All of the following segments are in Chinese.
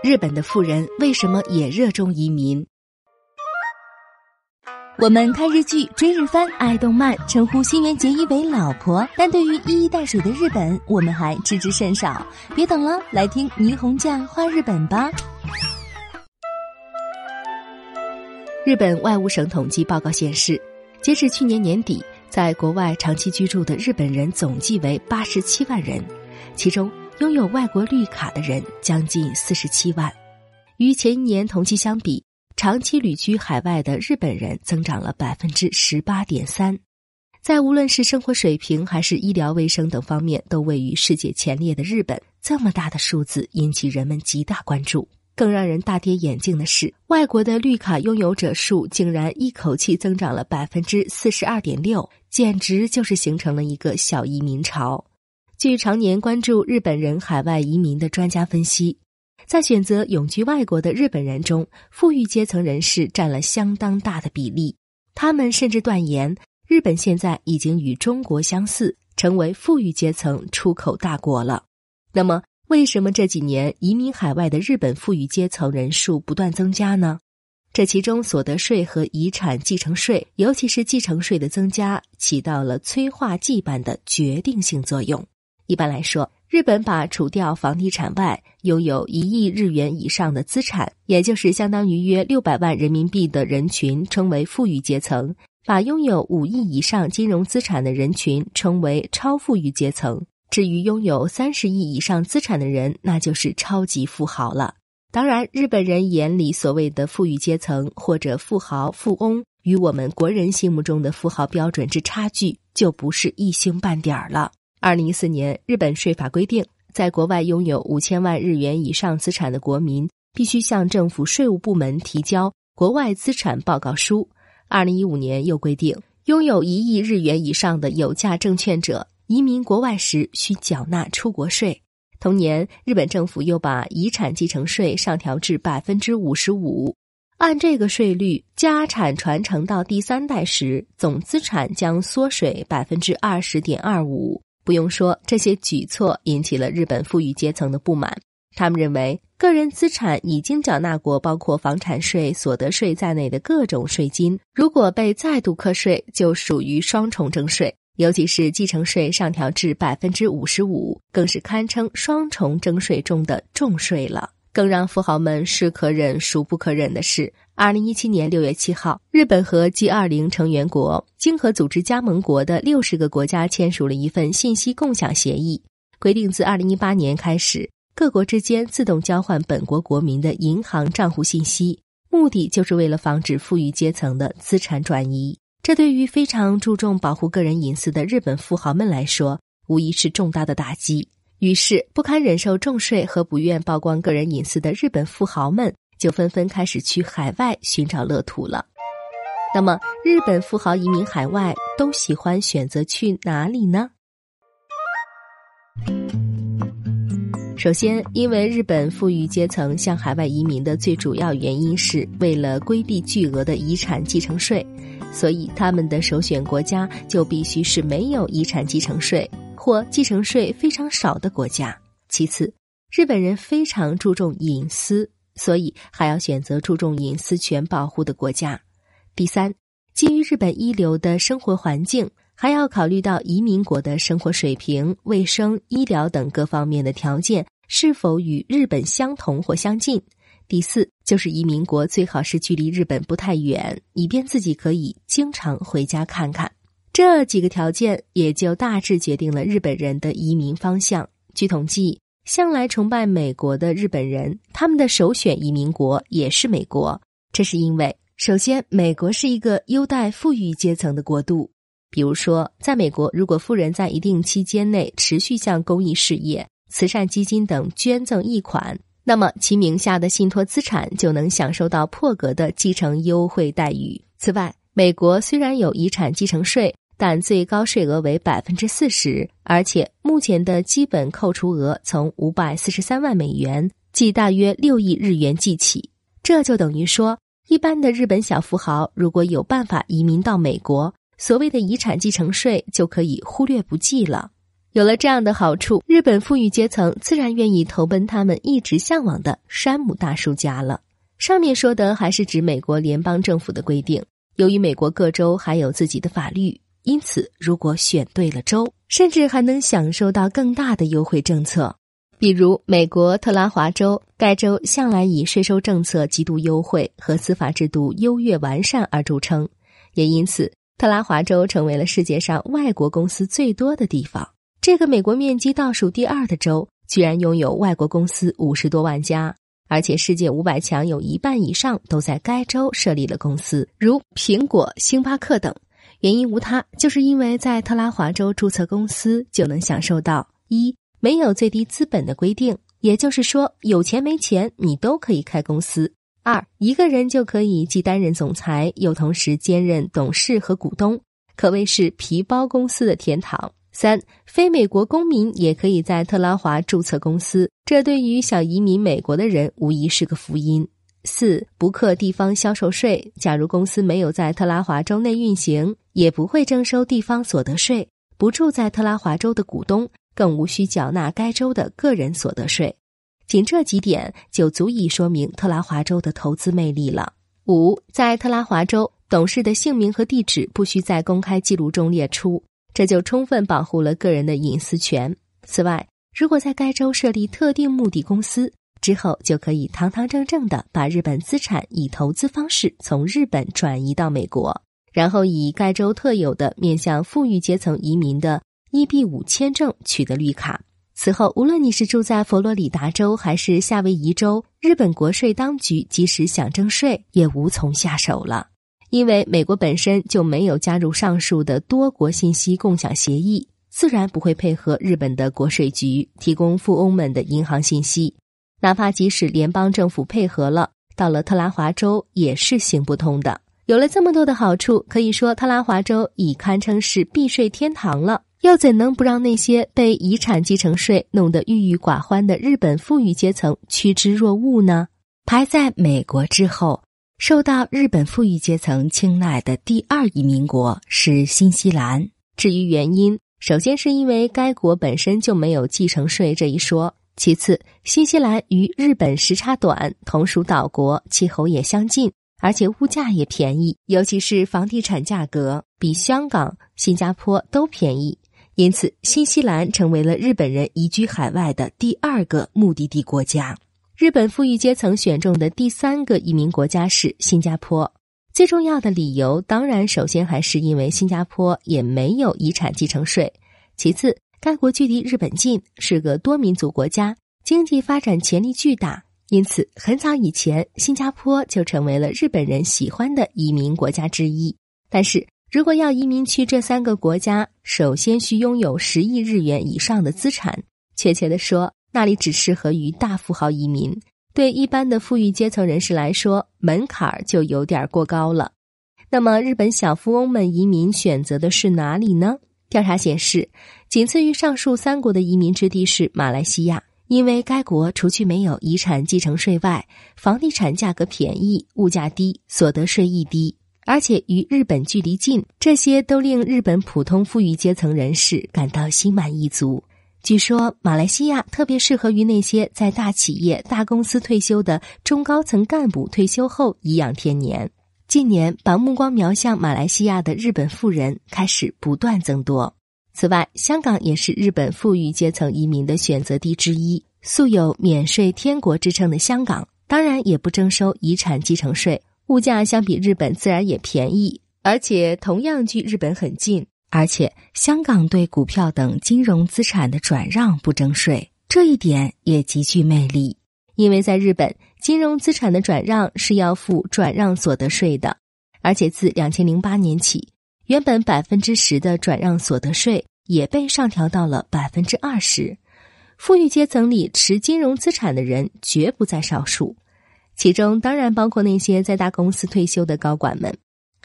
日本的富人为什么也热衷移民？我们看日剧、追日番、爱动漫，称呼新垣结衣为“老婆”，但对于一衣带水的日本，我们还知之甚少。别等了，来听霓虹酱画日本吧。日本外务省统计报告显示，截至去年年底，在国外长期居住的日本人总计为八十七万人，其中拥有外国绿卡的人将近四十七万。与前一年同期相比，长期旅居海外的日本人增长了百分之十八点三，在无论是生活水平还是医疗卫生等方面都位于世界前列的日本，这么大的数字引起人们极大关注。更让人大跌眼镜的是，外国的绿卡拥有者数竟然一口气增长了百分之四十二点六，简直就是形成了一个小移民潮。据常年关注日本人海外移民的专家分析。在选择永居外国的日本人中，富裕阶层人士占了相当大的比例。他们甚至断言，日本现在已经与中国相似，成为富裕阶层出口大国了。那么，为什么这几年移民海外的日本富裕阶层人数不断增加呢？这其中，所得税和遗产继承税，尤其是继承税的增加，起到了催化剂般的决定性作用。一般来说，日本把除掉房地产外，拥有一亿日元以上的资产，也就是相当于约六百万人民币的人群，称为富裕阶层；把拥有五亿以上金融资产的人群称为超富裕阶层。至于拥有三十亿以上资产的人，那就是超级富豪了。当然，日本人眼里所谓的富裕阶层或者富豪、富翁，与我们国人心目中的富豪标准之差距，就不是一星半点儿了。二零一四年，日本税法规定，在国外拥有五千万日元以上资产的国民，必须向政府税务部门提交国外资产报告书。二零一五年又规定，拥有一亿日元以上的有价证券者，移民国外时需缴纳出国税。同年，日本政府又把遗产继承税上调至百分之五十五。按这个税率，家产传承到第三代时，总资产将缩水百分之二十点二五。不用说，这些举措引起了日本富裕阶层的不满。他们认为，个人资产已经缴纳过包括房产税、所得税在内的各种税金，如果被再度课税，就属于双重征税。尤其是继承税上调至百分之五十五，更是堪称双重征税中的重税了。更让富豪们是可忍孰不可忍的是，二零一七年六月七号，日本和 G 二零成员国、经合组织加盟国的六十个国家签署了一份信息共享协议，规定自二零一八年开始，各国之间自动交换本国国民的银行账户信息，目的就是为了防止富裕阶层的资产转移。这对于非常注重保护个人隐私的日本富豪们来说，无疑是重大的打击。于是，不堪忍受重税和不愿曝光个人隐私的日本富豪们，就纷纷开始去海外寻找乐土了。那么，日本富豪移民海外都喜欢选择去哪里呢？首先，因为日本富裕阶层向海外移民的最主要原因是为了规避巨额的遗产继承税，所以他们的首选国家就必须是没有遗产继承税。或继承税非常少的国家。其次，日本人非常注重隐私，所以还要选择注重隐私权保护的国家。第三，基于日本一流的生活环境，还要考虑到移民国的生活水平、卫生、医疗等各方面的条件是否与日本相同或相近。第四，就是移民国最好是距离日本不太远，以便自己可以经常回家看看。这几个条件也就大致决定了日本人的移民方向。据统计，向来崇拜美国的日本人，他们的首选移民国也是美国。这是因为，首先，美国是一个优待富裕阶层的国度。比如说，在美国，如果富人在一定期间内持续向公益事业、慈善基金等捐赠一款，那么其名下的信托资产就能享受到破格的继承优惠待遇。此外，美国虽然有遗产继承税，但最高税额为百分之四十，而且目前的基本扣除额从五百四十三万美元，即大约六亿日元计起。这就等于说，一般的日本小富豪如果有办法移民到美国，所谓的遗产继承税就可以忽略不计了。有了这样的好处，日本富裕阶层自然愿意投奔他们一直向往的山姆大叔家了。上面说的还是指美国联邦政府的规定。由于美国各州还有自己的法律，因此如果选对了州，甚至还能享受到更大的优惠政策。比如美国特拉华州，该州向来以税收政策极度优惠和司法制度优越完善而著称，也因此特拉华州成为了世界上外国公司最多的地方。这个美国面积倒数第二的州，居然拥有外国公司五十多万家。而且，世界五百强有一半以上都在该州设立了公司，如苹果、星巴克等。原因无他，就是因为在特拉华州注册公司就能享受到一没有最低资本的规定，也就是说有钱没钱你都可以开公司；二一个人就可以既担任总裁，又同时兼任董事和股东，可谓是皮包公司的天堂。三，非美国公民也可以在特拉华注册公司，这对于想移民美国的人无疑是个福音。四，不课地方销售税，假如公司没有在特拉华州内运行，也不会征收地方所得税。不住在特拉华州的股东更无需缴纳该州的个人所得税。仅这几点就足以说明特拉华州的投资魅力了。五，在特拉华州，董事的姓名和地址不需在公开记录中列出。这就充分保护了个人的隐私权。此外，如果在该州设立特定目的公司之后，就可以堂堂正正的把日本资产以投资方式从日本转移到美国，然后以该州特有的面向富裕阶层移民的 EB 五签证取得绿卡。此后，无论你是住在佛罗里达州还是夏威夷州，日本国税当局即使想征税，也无从下手了。因为美国本身就没有加入上述的多国信息共享协议，自然不会配合日本的国税局提供富翁们的银行信息。哪怕即使联邦政府配合了，到了特拉华州也是行不通的。有了这么多的好处，可以说特拉华州已堪称是避税天堂了。又怎能不让那些被遗产继承税弄得郁郁寡欢的日本富裕阶层趋之若鹜呢？排在美国之后。受到日本富裕阶层青睐的第二移民国是新西兰。至于原因，首先是因为该国本身就没有继承税这一说；其次，新西兰与日本时差短，同属岛国，气候也相近，而且物价也便宜，尤其是房地产价格比香港、新加坡都便宜。因此，新西兰成为了日本人移居海外的第二个目的地国家。日本富裕阶层选中的第三个移民国家是新加坡。最重要的理由，当然首先还是因为新加坡也没有遗产继承税。其次，该国距离日本近，是个多民族国家，经济发展潜力巨大，因此很早以前，新加坡就成为了日本人喜欢的移民国家之一。但是如果要移民去这三个国家，首先需拥有十亿日元以上的资产。确切的说，那里只适合于大富豪移民，对一般的富裕阶层人士来说，门槛就有点过高了。那么，日本小富翁们移民选择的是哪里呢？调查显示，仅次于上述三国的移民之地是马来西亚，因为该国除去没有遗产继承税外，房地产价格便宜、物价低、所得税亦低，而且与日本距离近，这些都令日本普通富裕阶层人士感到心满意足。据说，马来西亚特别适合于那些在大企业、大公司退休的中高层干部退休后颐养天年。近年，把目光瞄向马来西亚的日本富人开始不断增多。此外，香港也是日本富裕阶层移民的选择地之一。素有“免税天国”之称的香港，当然也不征收遗产继承税，物价相比日本自然也便宜，而且同样距日本很近。而且，香港对股票等金融资产的转让不征税，这一点也极具魅力。因为在日本，金融资产的转让是要付转让所得税的，而且自两千零八年起，原本百分之十的转让所得税也被上调到了百分之二十。富裕阶层里持金融资产的人绝不在少数，其中当然包括那些在大公司退休的高管们。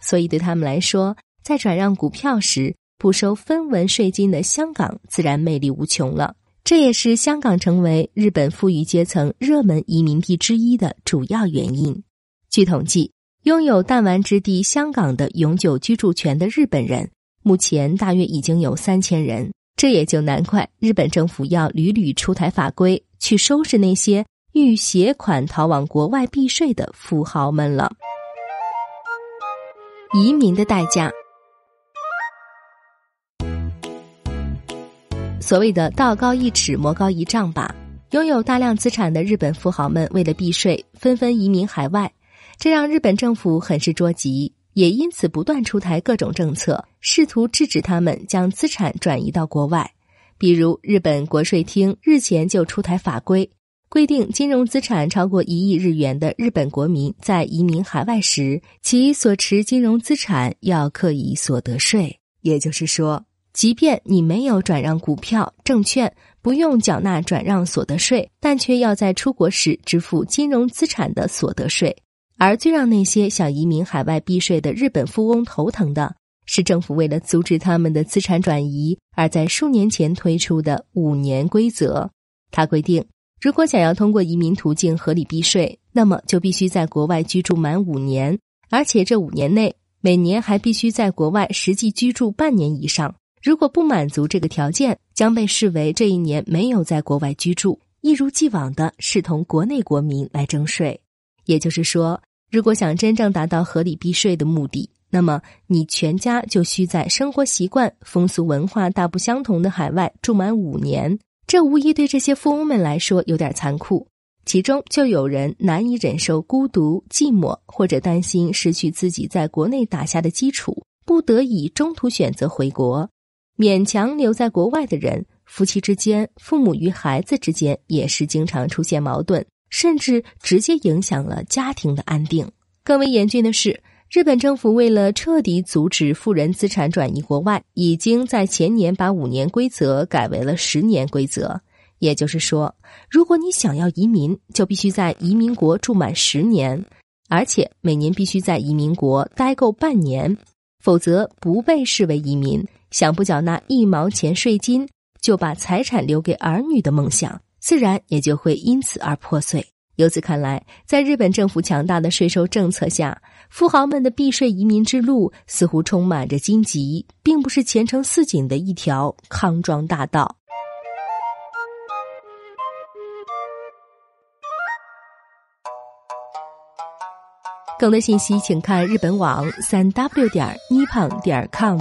所以，对他们来说，在转让股票时不收分文税金的香港，自然魅力无穷了。这也是香港成为日本富裕阶层热门移民地之一的主要原因。据统计，拥有弹丸之地香港的永久居住权的日本人，目前大约已经有三千人。这也就难怪日本政府要屡屡出台法规去收拾那些欲携款逃往国外避税的富豪们了。移民的代价，所谓的“道高一尺，魔高一丈”吧。拥有大量资产的日本富豪们为了避税，纷纷移民海外，这让日本政府很是着急，也因此不断出台各种政策，试图制止他们将资产转移到国外。比如，日本国税厅日前就出台法规，规定金融资产超过一亿日元的日本国民在移民海外时，其所持金融资产要课以所得税。也就是说，即便你没有转让股票、证券。不用缴纳转让所得税，但却要在出国时支付金融资产的所得税。而最让那些想移民海外避税的日本富翁头疼的是，政府为了阻止他们的资产转移，而在数年前推出的五年规则。它规定，如果想要通过移民途径合理避税，那么就必须在国外居住满五年，而且这五年内每年还必须在国外实际居住半年以上。如果不满足这个条件，将被视为这一年没有在国外居住，一如既往的视同国内国民来征税。也就是说，如果想真正达到合理避税的目的，那么你全家就需在生活习惯、风俗文化大不相同的海外住满五年。这无疑对这些富翁们来说有点残酷。其中就有人难以忍受孤独、寂寞，或者担心失去自己在国内打下的基础，不得已中途选择回国。勉强留在国外的人，夫妻之间、父母与孩子之间也是经常出现矛盾，甚至直接影响了家庭的安定。更为严峻的是，日本政府为了彻底阻止富人资产转移国外，已经在前年把五年规则改为了十年规则。也就是说，如果你想要移民，就必须在移民国住满十年，而且每年必须在移民国待够半年，否则不被视为移民。想不缴纳一毛钱税金就把财产留给儿女的梦想，自然也就会因此而破碎。由此看来，在日本政府强大的税收政策下，富豪们的避税移民之路似乎充满着荆棘，并不是前程似锦的一条康庄大道。更多信息，请看日本网三 w 点 nippon 点 com。